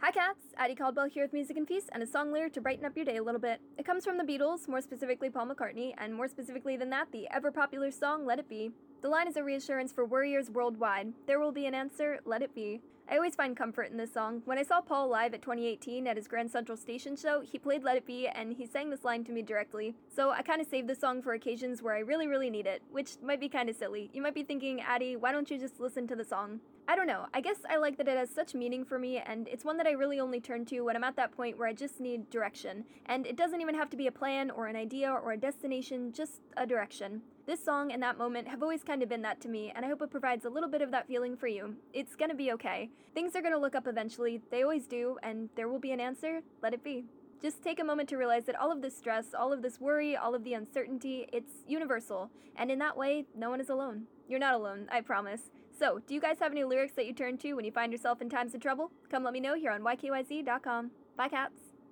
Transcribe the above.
Hi cats! Addie Caldwell here with Music and Feast and a song lyric to brighten up your day a little bit. It comes from the Beatles, more specifically Paul McCartney, and more specifically than that, the ever popular song Let It Be. The line is a reassurance for worriers worldwide. There will be an answer, let it be. I always find comfort in this song. When I saw Paul live at 2018 at his Grand Central Station show, he played Let It Be and he sang this line to me directly. So I kind of saved this song for occasions where I really, really need it, which might be kind of silly. You might be thinking, Addie, why don't you just listen to the song? I don't know. I guess I like that it has such meaning for me, and it's one that I really only turn to when I'm at that point where I just need direction. And it doesn't even have to be a plan or an idea or a destination, just a direction. This song and that moment have always kind of been that to me, and I hope it provides a little bit of that feeling for you. It's gonna be okay. Things are gonna look up eventually, they always do, and there will be an answer. Let it be. Just take a moment to realize that all of this stress, all of this worry, all of the uncertainty, it's universal. And in that way, no one is alone. You're not alone, I promise. So, do you guys have any lyrics that you turn to when you find yourself in times of trouble? Come let me know here on ykyz.com. Bye, cats.